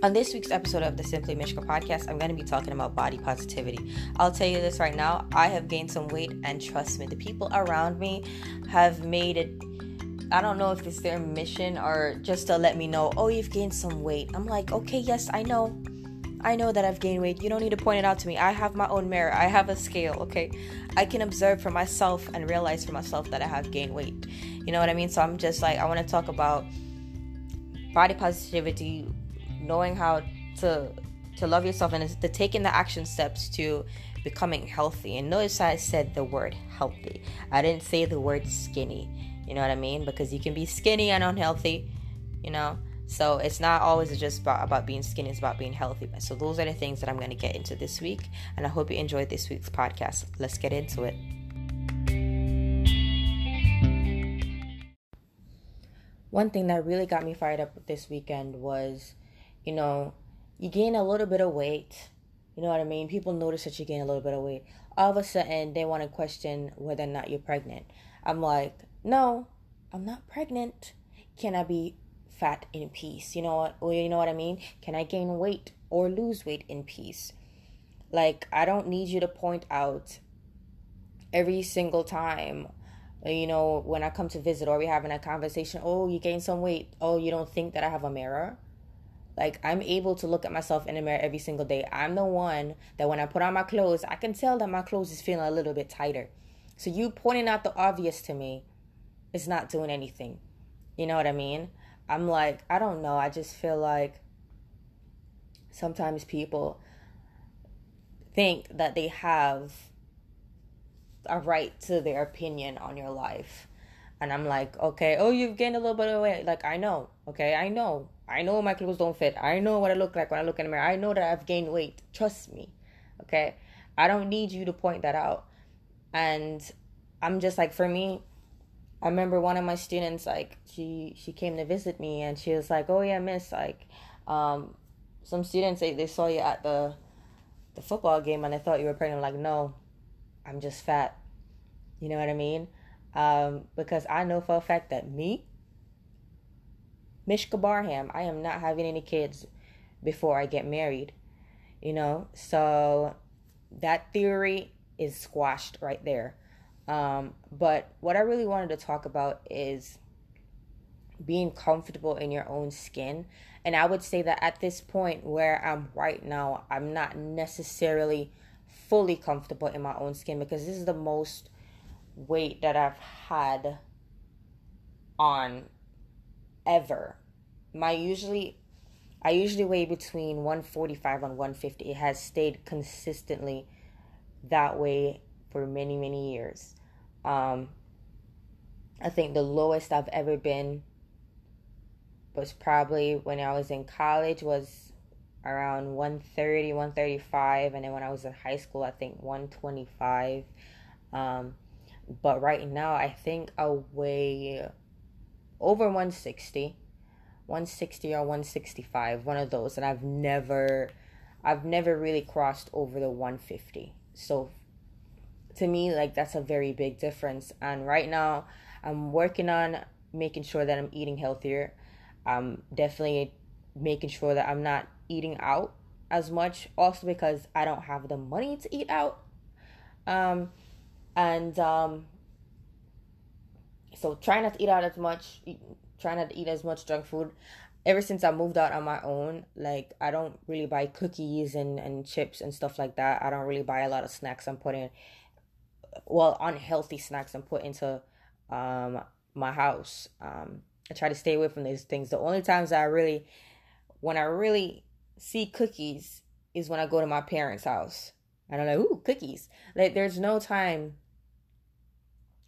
On this week's episode of the Simply Mishka podcast, I'm going to be talking about body positivity. I'll tell you this right now I have gained some weight, and trust me, the people around me have made it. I don't know if it's their mission or just to let me know, oh, you've gained some weight. I'm like, okay, yes, I know. I know that I've gained weight. You don't need to point it out to me. I have my own mirror. I have a scale, okay? I can observe for myself and realize for myself that I have gained weight. You know what I mean? So I'm just like, I want to talk about body positivity, knowing how to to love yourself and to taking the action steps to becoming healthy. And notice I said the word healthy. I didn't say the word skinny. You know what I mean? Because you can be skinny and unhealthy, you know? So it's not always just about, about being skinny, it's about being healthy. So those are the things that I'm going to get into this week. And I hope you enjoyed this week's podcast. Let's get into it. One thing that really got me fired up this weekend was you know, you gain a little bit of weight. You know what I mean? People notice that you gain a little bit of weight. All of a sudden, they want to question whether or not you're pregnant. I'm like, no, I'm not pregnant. Can I be fat in peace? You know what? You know what I mean? Can I gain weight or lose weight in peace? Like, I don't need you to point out every single time uh, you know, when I come to visit or we're having a conversation, oh, you gained some weight. Oh, you don't think that I have a mirror? Like I'm able to look at myself in the mirror every single day. I'm the one that when I put on my clothes, I can tell that my clothes is feeling a little bit tighter. So you pointing out the obvious to me is not doing anything. You know what I mean? I'm like, I don't know. I just feel like sometimes people think that they have a right to their opinion on your life. And I'm like, okay, oh, you've gained a little bit of weight. Like, I know, okay, I know. I know my clothes don't fit. I know what I look like when I look in the mirror. I know that I've gained weight. Trust me. Okay? I don't need you to point that out. And I'm just like for me, I remember one of my students like she she came to visit me and she was like, "Oh yeah, miss, like um some students they, they saw you at the the football game and they thought you were pregnant." I'm like, "No. I'm just fat." You know what I mean? Um, because I know for a fact that me, Mishka Barham, I am not having any kids before I get married. You know, so that theory is squashed right there. Um, but what I really wanted to talk about is being comfortable in your own skin. And I would say that at this point where I'm right now, I'm not necessarily fully comfortable in my own skin because this is the most weight that I've had on ever. My usually I usually weigh between 145 and 150. It has stayed consistently that way for many, many years. Um, I think the lowest I've ever been was probably when I was in college was around 130, 135 and then when I was in high school I think 125. Um, but right now I think I weigh over 160 160 or 165 one of those and I've never I've never really crossed over the 150 so to me like that's a very big difference. And right now I'm working on making sure that I'm eating healthier. I'm definitely making sure that I'm not eating out as much. Also because I don't have the money to eat out. Um and um so try not to eat out as much try not to eat as much junk food. Ever since i moved out on my own like i don't really buy cookies and and chips and stuff like that. I don't really buy a lot of snacks i'm putting well unhealthy snacks i'm put into um my house. Um i try to stay away from these things. The only times i really when i really see cookies is when i go to my parents house. And i'm like ooh cookies. Like there's no time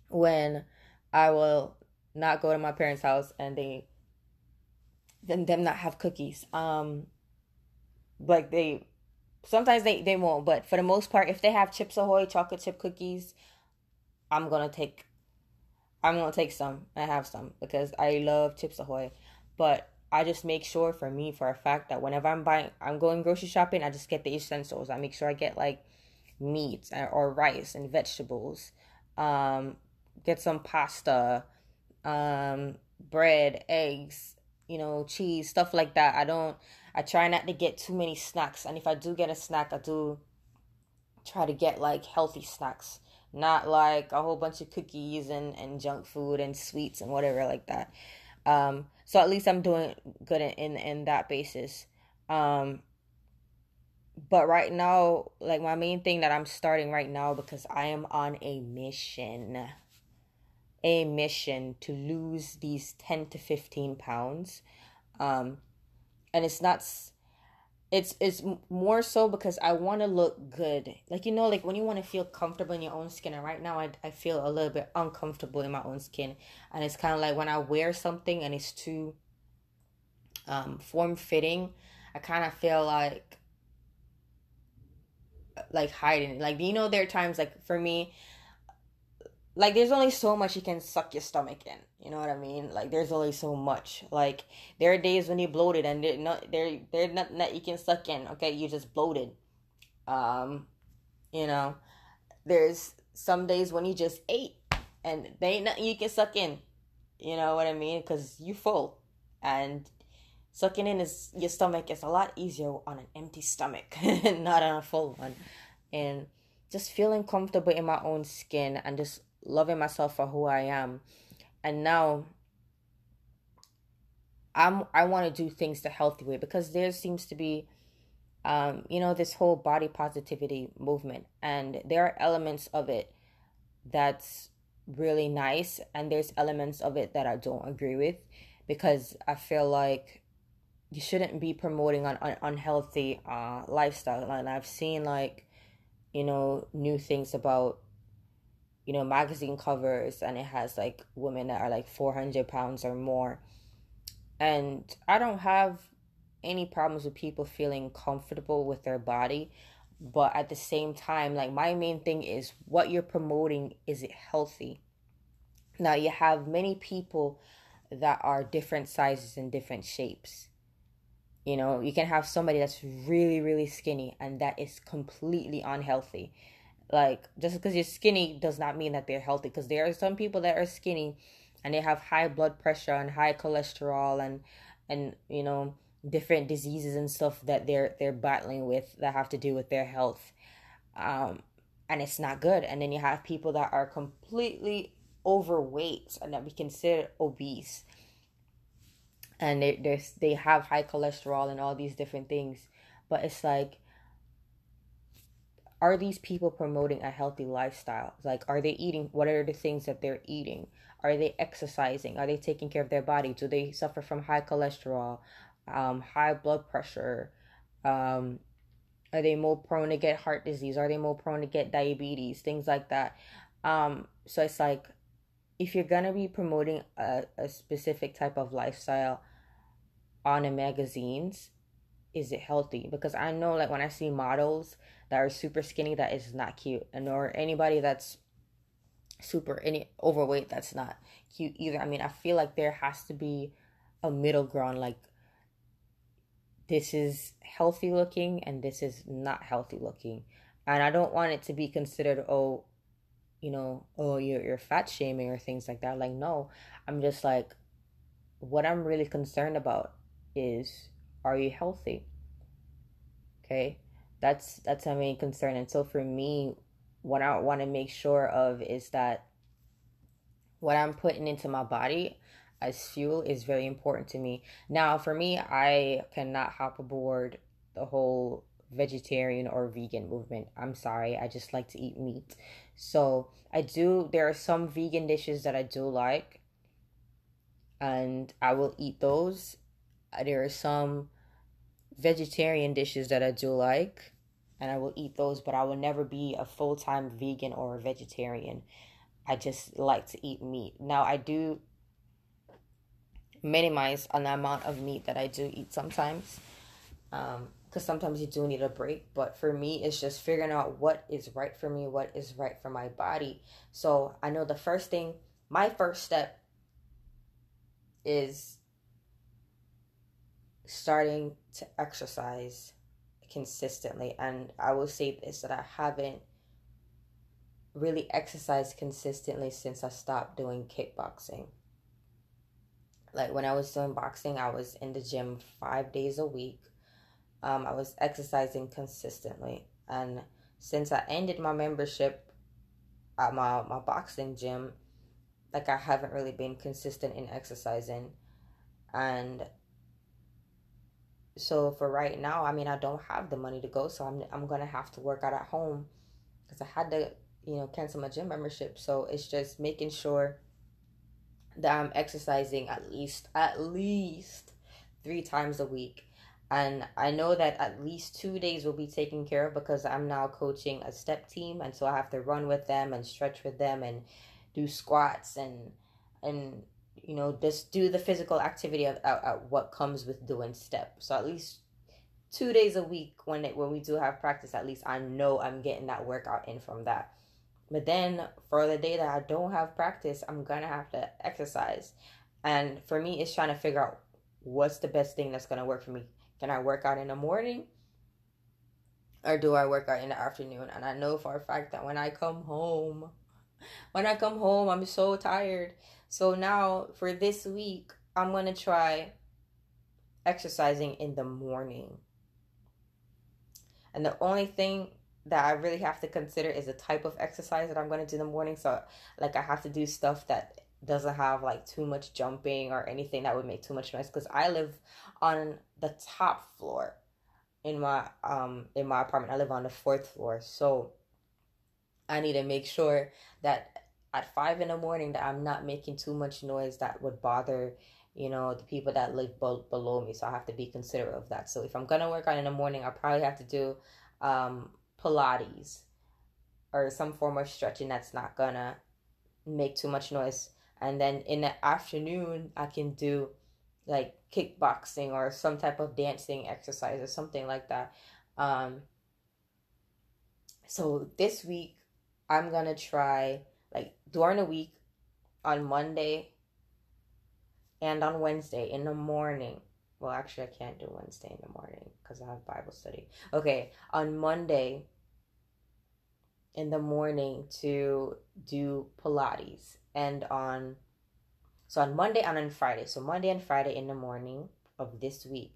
when I will not go to my parents' house and they then them not have cookies. Um like they sometimes they, they won't, but for the most part, if they have Chips Ahoy chocolate chip cookies, I'm gonna take I'm gonna take some and have some because I love Chips Ahoy. But I just make sure for me for a fact that whenever I'm buying I'm going grocery shopping, I just get the essentials. I make sure I get like meat or rice and vegetables. Um, get some pasta, um, bread, eggs, you know, cheese, stuff like that. I don't I try not to get too many snacks. And if I do get a snack, I do try to get like healthy snacks, not like a whole bunch of cookies and, and junk food and sweets and whatever like that. Um, so at least I'm doing good in, in, in that basis. Um, but right now, like my main thing that I'm starting right now because I am on a mission, a mission to lose these 10 to 15 pounds. Um, and it's not it's it's more so because I want to look good. Like you know, like when you want to feel comfortable in your own skin. And right now, I I feel a little bit uncomfortable in my own skin, and it's kind of like when I wear something and it's too um form fitting, I kind of feel like like hiding. Like you know, there are times like for me, like there's only so much you can suck your stomach in you know what i mean? Like there's only so much. Like there are days when you're bloated and they're not they're they're nothing that you can suck in okay? You just bloated. Um you know there's some days when you just ate and they ain't nothing you can suck in you know what i mean? Because you full. And sucking in is your stomach is a lot easier on an empty stomach not on a full one. And just feeling comfortable in my own skin and just loving myself for who I am. And now I'm I want to do things the healthy way because there seems to be um, you know, this whole body positivity movement and there are elements of it that's really nice and there's elements of it that I don't agree with because I feel like you shouldn't be promoting an, an unhealthy uh, lifestyle and I've seen like you know new things about you know, magazine covers and it has like women that are like 400 pounds or more. And I don't have any problems with people feeling comfortable with their body. But at the same time, like my main thing is what you're promoting, is it healthy? Now, you have many people that are different sizes and different shapes. You know, you can have somebody that's really, really skinny and that is completely unhealthy. Like just because you're skinny does not mean that they're healthy. Because there are some people that are skinny, and they have high blood pressure and high cholesterol and and you know different diseases and stuff that they're they're battling with that have to do with their health. Um, and it's not good. And then you have people that are completely overweight and that we consider obese and they they they have high cholesterol and all these different things but it's like are these people promoting a healthy lifestyle? Like, are they eating? What are the things that they're eating? Are they exercising? Are they taking care of their body? Do they suffer from high cholesterol, um, high blood pressure? Um, are they more prone to get heart disease? Are they more prone to get diabetes? Things like that. Um, so it's like, if you're gonna be promoting a, a specific type of lifestyle on a magazines, is it healthy? Because I know, like, when I see models that are super skinny that is not cute and or anybody that's super any overweight that's not cute either. I mean i feel like there has to be a middle ground like this is healthy looking and this is not healthy looking. And i don't want it to be considered oh you know oh you're, you're fat shaming or things like that. Like no i'm just like what i'm really concerned about is are you healthy? Okay? That's that's my main concern. And so for me what i want to make sure of is that what i'm putting into my body as fuel is very important to me. Now for me i cannot hop aboard the whole vegetarian or vegan movement. I'm sorry i just like to eat meat. So i do there are some vegan dishes that i do like and i will eat those there are some vegetarian dishes that I do like, and I will eat those, but I will never be a full time vegan or a vegetarian. I just like to eat meat. Now, I do minimize on the amount of meat that I do eat sometimes. Um, because sometimes you do need a break. But for me, it's just figuring out what is right for me, what is right for my body. So I know the first thing, my first step is starting to exercise consistently. And I will say this that I haven't really exercised consistently since I stopped doing kickboxing. Like when I was doing boxing, I was in the gym five days a week. um, I was exercising consistently. And since I ended my membership at my, my boxing gym, like I haven't really been consistent in exercising. And so for right now, I mean, I don't have the money to go, so I'm I'm gonna have to work out at home because I had to, you know, cancel my gym membership. So it's just making sure that I'm exercising at least at least three times a week. And I know that at least two days will be taken care of because I'm now coaching a step team, and so I have to run with them and stretch with them and do squats and and you know just do the physical activity of, what comes with doing step. So at least two days a week when it, when we do have practice, at least I know I'm getting that workout in from that. But then for the day that I don't have practice, I'm gonna have to exercise. And for me, it's trying to figure out what's the best thing that's gonna work for me. Can I work out in the morning? Or do I work out in the afternoon? And I know for a fact that when I come home, when I come home, I'm so tired. So now for this week, I'm gonna try exercising in the morning. And the only thing that I really have to consider is the type of exercise that I'm going to do in the morning. So, like, I have to do stuff that doesn't have like too much jumping or anything that would make too much noise because I live on the top floor in my um in my apartment. I live on the fourth floor, so I need to make sure that at five in the morning that I'm not making too much noise that would bother you know the people that live be- below me so i have to be considerate of that so if i'm gonna work out in the morning i probably have to do um Pilates or some form of stretching that's not gonna make too much noise. And then in the afternoon, I can do like kickboxing or some type of dancing exercise or something like that. Um, so this week, I'm gonna try like during the week on Monday and on Wednesday in the morning. Well, actually, I can't do Wednesday in the morning because I have Bible study. Okay, on Monday in the morning to do Pilates, and on so on Monday and on Friday. So Monday and Friday in the morning of this week,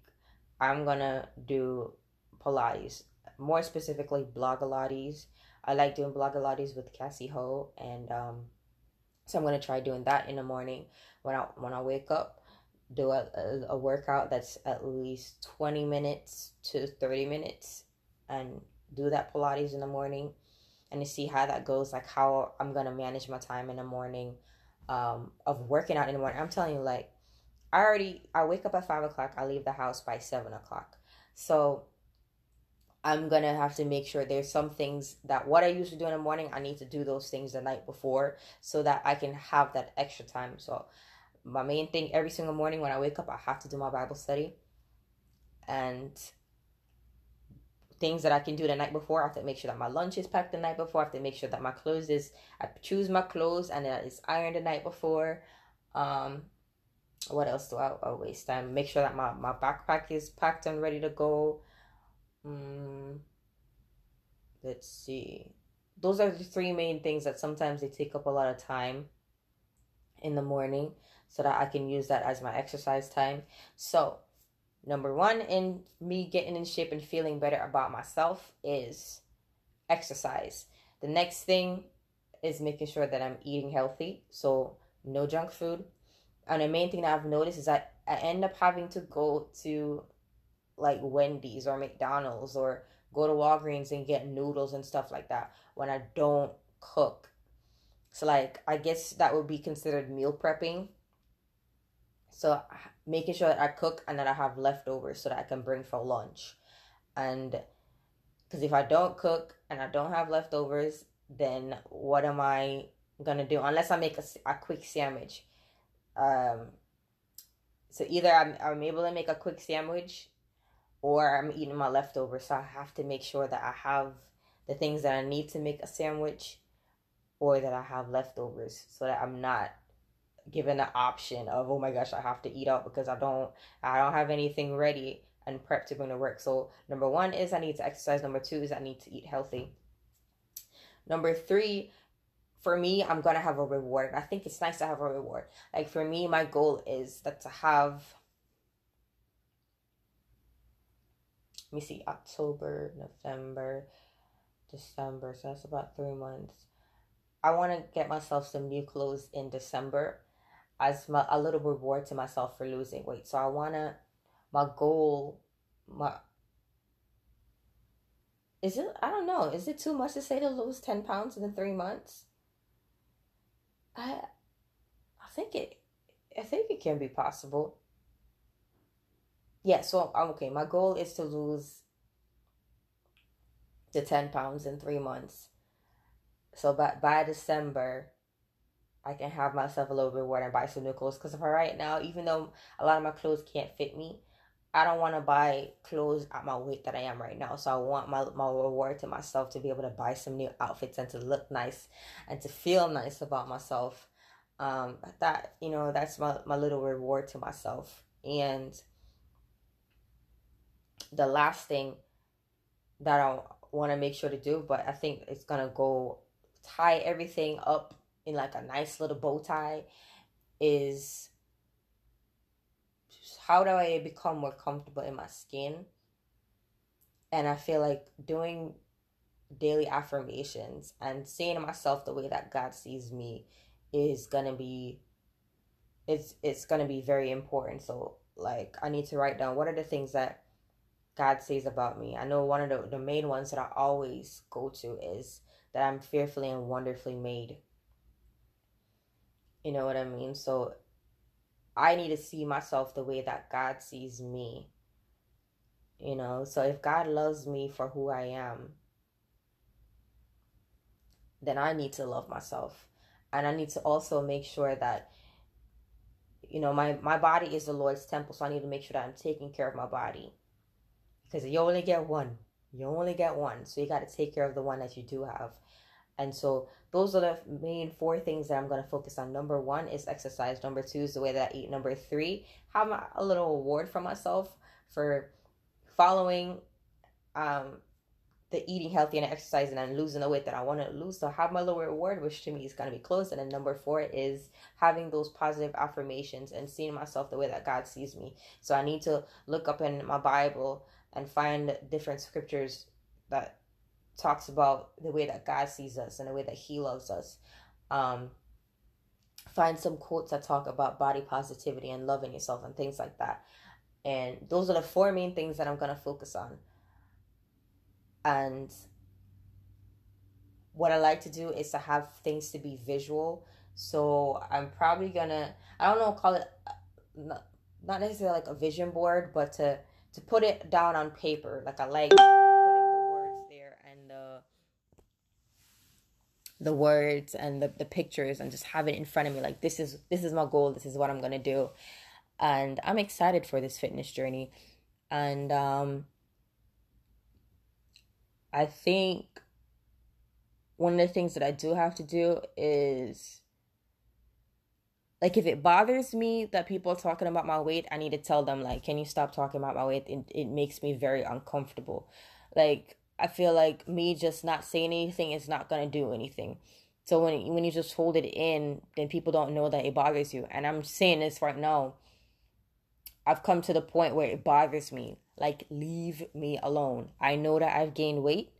I'm gonna do Pilates. More specifically, Blogilates. I like doing Blogilates with Cassie Ho, and um, so I'm gonna try doing that in the morning when I when I wake up do a, a, workout that's at least 20 minutes to 30 minutes and do that Pilates in the morning and to see how that goes, like how I'm gonna manage my time in the morning um, of working out in the morning. I'm telling you, like I already I wake up at five o'clock, I leave the house by seven o'clock. So I'm gonna have to make sure there's some things that what I used to do in the morning, I need to do those things the night before so that I can have that extra time. So my main thing every single morning when I wake up, I have to do my Bible study. And things that I can do the night before, I have to make sure that my lunch is packed the night before. I have to make sure that my clothes is, I choose my clothes and that it's ironed the night before. Um, what else do I, I waste time? Make sure that my, my backpack is packed and ready to go. Mm, let's see. Those are the three main things that sometimes they take up a lot of time in the morning so that I can use that as my exercise time. So, number one in me getting in shape and feeling better about myself is exercise. The next thing is making sure that I'm eating healthy. So, no junk food. And the main thing that I've noticed is that I end up having to go to like Wendy's or McDonald's or go to Walgreens and get noodles and stuff like that when I don't cook. So, like, I guess that would be considered meal prepping so making sure that I cook and that I have leftovers so that I can bring for lunch. And because if I don't cook and I don't have leftovers, then what am I gonna do? Unless I make a, a quick sandwich. Um, so either I'm, I'm able to make a quick sandwich or I'm eating my leftovers. So I have to make sure that I have the things that I need to make a sandwich or that I have leftovers so that I'm not given the option of oh my gosh i have to eat out because i don't i don't have anything ready and prep to bring to work. So number one is i need to exercise. Number two is i need to eat healthy. Number three for me i'm gonna have a reward i think it's nice to have a reward. Like for me my goal is that to have me see, October, November, December. So that's about three months. I want to get myself some new clothes in December as my, a little reward to myself for losing weight. So I want to, my goal, my, is it, I don't know, is it too much to say to lose 10 pounds in three months? I, I think it, I think it can be possible yeah, so I'm okay. My goal is to lose the 10 pounds in three months. So by, by December, I can have myself a little reward and buy some new clothes. Because for right now, even though a lot of my clothes can't fit me, I don't want to buy clothes at my weight that I am right now. So I want my, my reward to myself to be able to buy some new outfits and to look nice and to feel nice about myself. Um, that, you know, that's my, my little reward to myself. And the last thing that I want to make sure to do, but I think it's gonna go tie everything up in like a nice little bow tie is how do I become more comfortable in my skin? And I feel like doing daily affirmations and seeing myself the way that God sees me is gonna be it's it's gonna be very important. So like I need to write down what are the things that God says about me. I know one of the, the main ones that I always go to is that I'm fearfully and wonderfully made. You know what I mean? So I need to see myself the way that God sees me. You know, so if God loves me for who I am, then I need to love myself. And I need to also make sure that you know my my body is the Lord's temple, so I need to make sure that I'm taking care of my body because you only get one. You only get one. So you got to take care of the one that you do have. And so those are the main four things that I'm going to focus on. Number one is exercise. Number two is the way that I eat. Number three, have a little award for myself for following um, the eating healthy and exercising and losing the weight that I want to lose. So have my little reward, which to me is going to be close. And then number four is having those positive affirmations and seeing myself the way that God sees me. So I need to look up in my Bible and find different scriptures that talks about the way that God sees us and the way that He loves us. Um, find some quotes that talk about body positivity and loving yourself and things like that. And those are the four main things that I'm going to focus on. And what I like to do is to have things to be visual. So I'm probably going to, I don't know, call it uh, not, not necessarily like a vision board, but to to put it down on paper. Like I like putting the words there and the the words and the, the pictures and just have it in front of me. Like this is this is my goal. This is what I'm gonna do. And I'm excited for this fitness journey. And um I think one of the things that I do have to do is like if it bothers me that people are talking about my weight i need to tell them like can you stop talking about my weight? It, it makes me very uncomfortable. Like i feel like me just not saying anything is not going to do anything. So when when you just hold it in then people don't know that it bothers you. And i'm saying this right now. I've come to the point where it bothers me. Like leave me alone. I know that i've gained weight.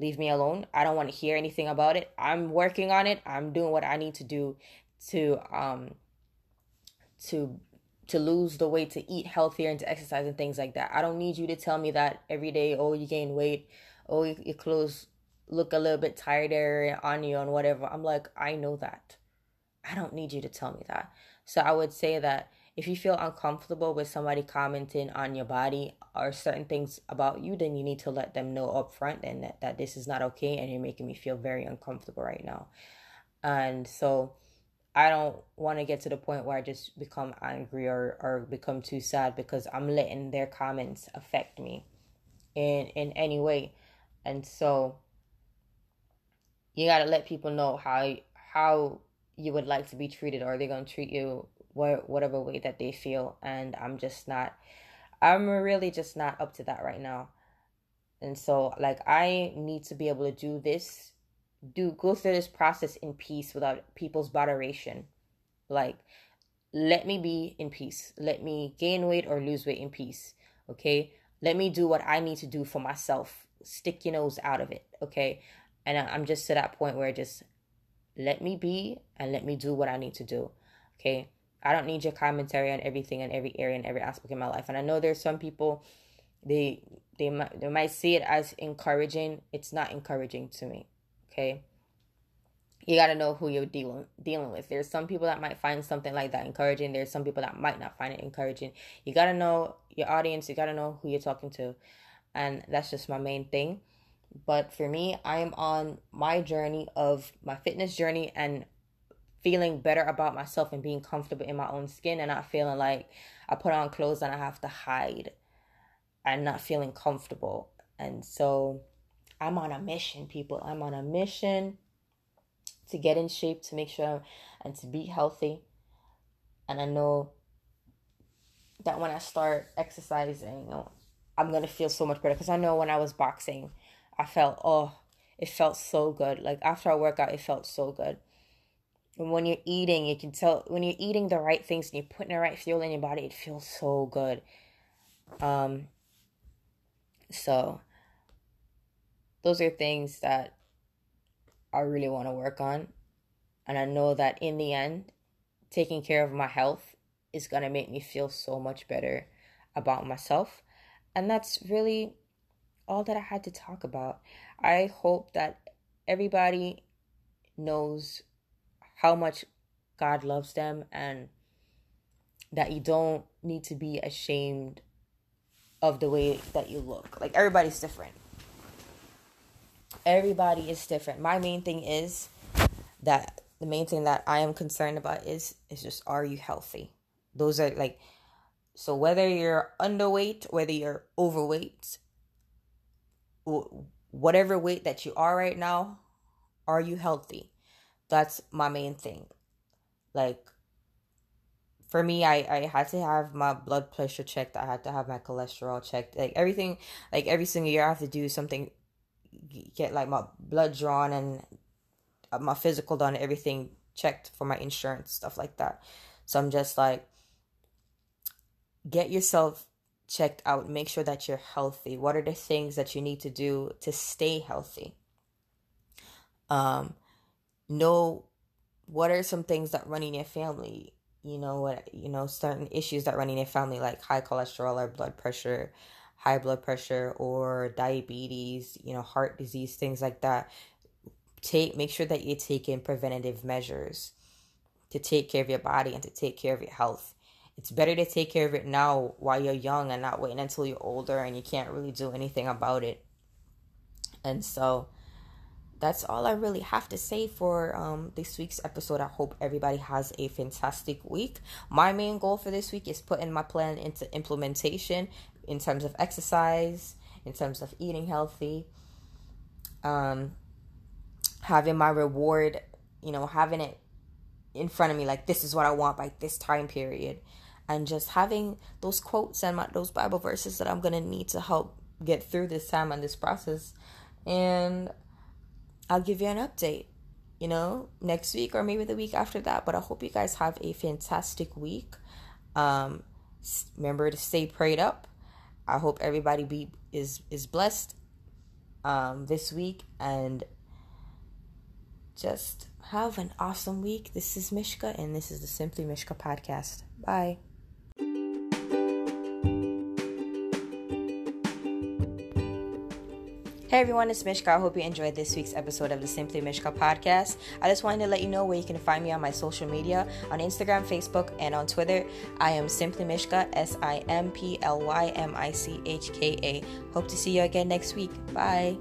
Leave me alone. I don't want to hear anything about it. I'm working on it. I'm doing what i need to do to um to to lose the weight, to eat healthier, and to exercise and things like that. I don't need you to tell me that every day. Oh, you gain weight. Oh, your clothes look a little bit tighter on you and whatever. I'm like, I know that. I don't need you to tell me that. So I would say that if you feel uncomfortable with somebody commenting on your body or certain things about you, then you need to let them know up front and that, that this is not okay and you're making me feel very uncomfortable right now. And so I don't want to get to the point where I just become angry or, or become too sad because I'm letting their comments affect me in in any way. And so you got to let people know how how you would like to be treated or they're going to treat you wh- whatever way that they feel and I'm just not I'm really just not up to that right now. And so like I need to be able to do this do go through this process in peace without people's botheration. Like, let me be in peace. Let me gain weight or lose weight in peace. Okay. Let me do what I need to do for myself. Stick your nose out of it, okay? And I'm just to that point where just let me be and let me do what I need to do, okay? I don't need your commentary on everything and every area and every aspect of my life. And I know there's some people they they might they might see it as encouraging. It's not encouraging to me. Okay. You gotta know who you're dealing dealing with. There's some people that might find something like that encouraging. There's some people that might not find it encouraging. You gotta know your audience. You gotta know who you're talking to, and that's just my main thing. But for me, I am on my journey of my fitness journey and feeling better about myself and being comfortable in my own skin and not feeling like I put on clothes and I have to hide and not feeling comfortable. And so I'm on a mission, people. I'm on a mission to get in shape, to make sure and to be healthy. And I know that when I start exercising, I'm going to feel so much better because I know when I was boxing, I felt, oh, it felt so good. Like after a workout, it felt so good. And when you're eating, you can tell when you're eating the right things and you're putting the right fuel in your body, it feels so good. Um, so those are things that I really want to work on. And I know that in the end, taking care of my health is going to make me feel so much better about myself. And that's really all that I had to talk about. I hope that everybody knows how much God loves them and that you don't need to be ashamed of the way that you look. Like everybody's different. Everybody is different. My main thing is that the main thing that I am concerned about is is just are you healthy? Those are like so whether you're underweight, whether you're overweight, whatever weight that you are right now, are you healthy? That's my main thing. Like for me I, I had to have my blood pressure checked i had to have my cholesterol checked like everything like every single year i have to do something get like my blood drawn and uh, my physical done everything checked for my insurance stuff like that. So i'm just like get yourself checked out. Make sure that you're healthy. What are the things that you need to do to stay healthy? Um know what are some things that run in your family? You know what you know certain issues that run in your family like high cholesterol or blood pressure high blood pressure or diabetes you know heart disease things like that take make sure that you're taking preventative measures to take care of your body and to take care of your health it's better to take care of it now while you're young and not waiting until you're older and you can't really do anything about it and so that's all I really have to say for um, this week's episode. I hope everybody has a fantastic week. My main goal for this week is putting my plan into implementation in terms of exercise, in terms of eating healthy, um, having my reward, you know, having it in front of me like this is what I want by this time period, and just having those quotes and my, those Bible verses that I'm gonna need to help get through this time and this process. And I'll give you an update, you know, next week or maybe the week after that. But I hope you guys have a fantastic week. Um, remember to stay prayed up. I hope everybody be is is blessed um, this week and just have an awesome week. This is Mishka, and this is the Simply Mishka podcast. Bye. Hey everyone, it's Mishka. I hope you enjoyed this week's episode of the Simply Mishka podcast. I just wanted to let you know where you can find me on my social media on Instagram, Facebook, and on Twitter. I am Simply Mishka, S I M P L Y M I C H K A. Hope to see you again next week. Bye.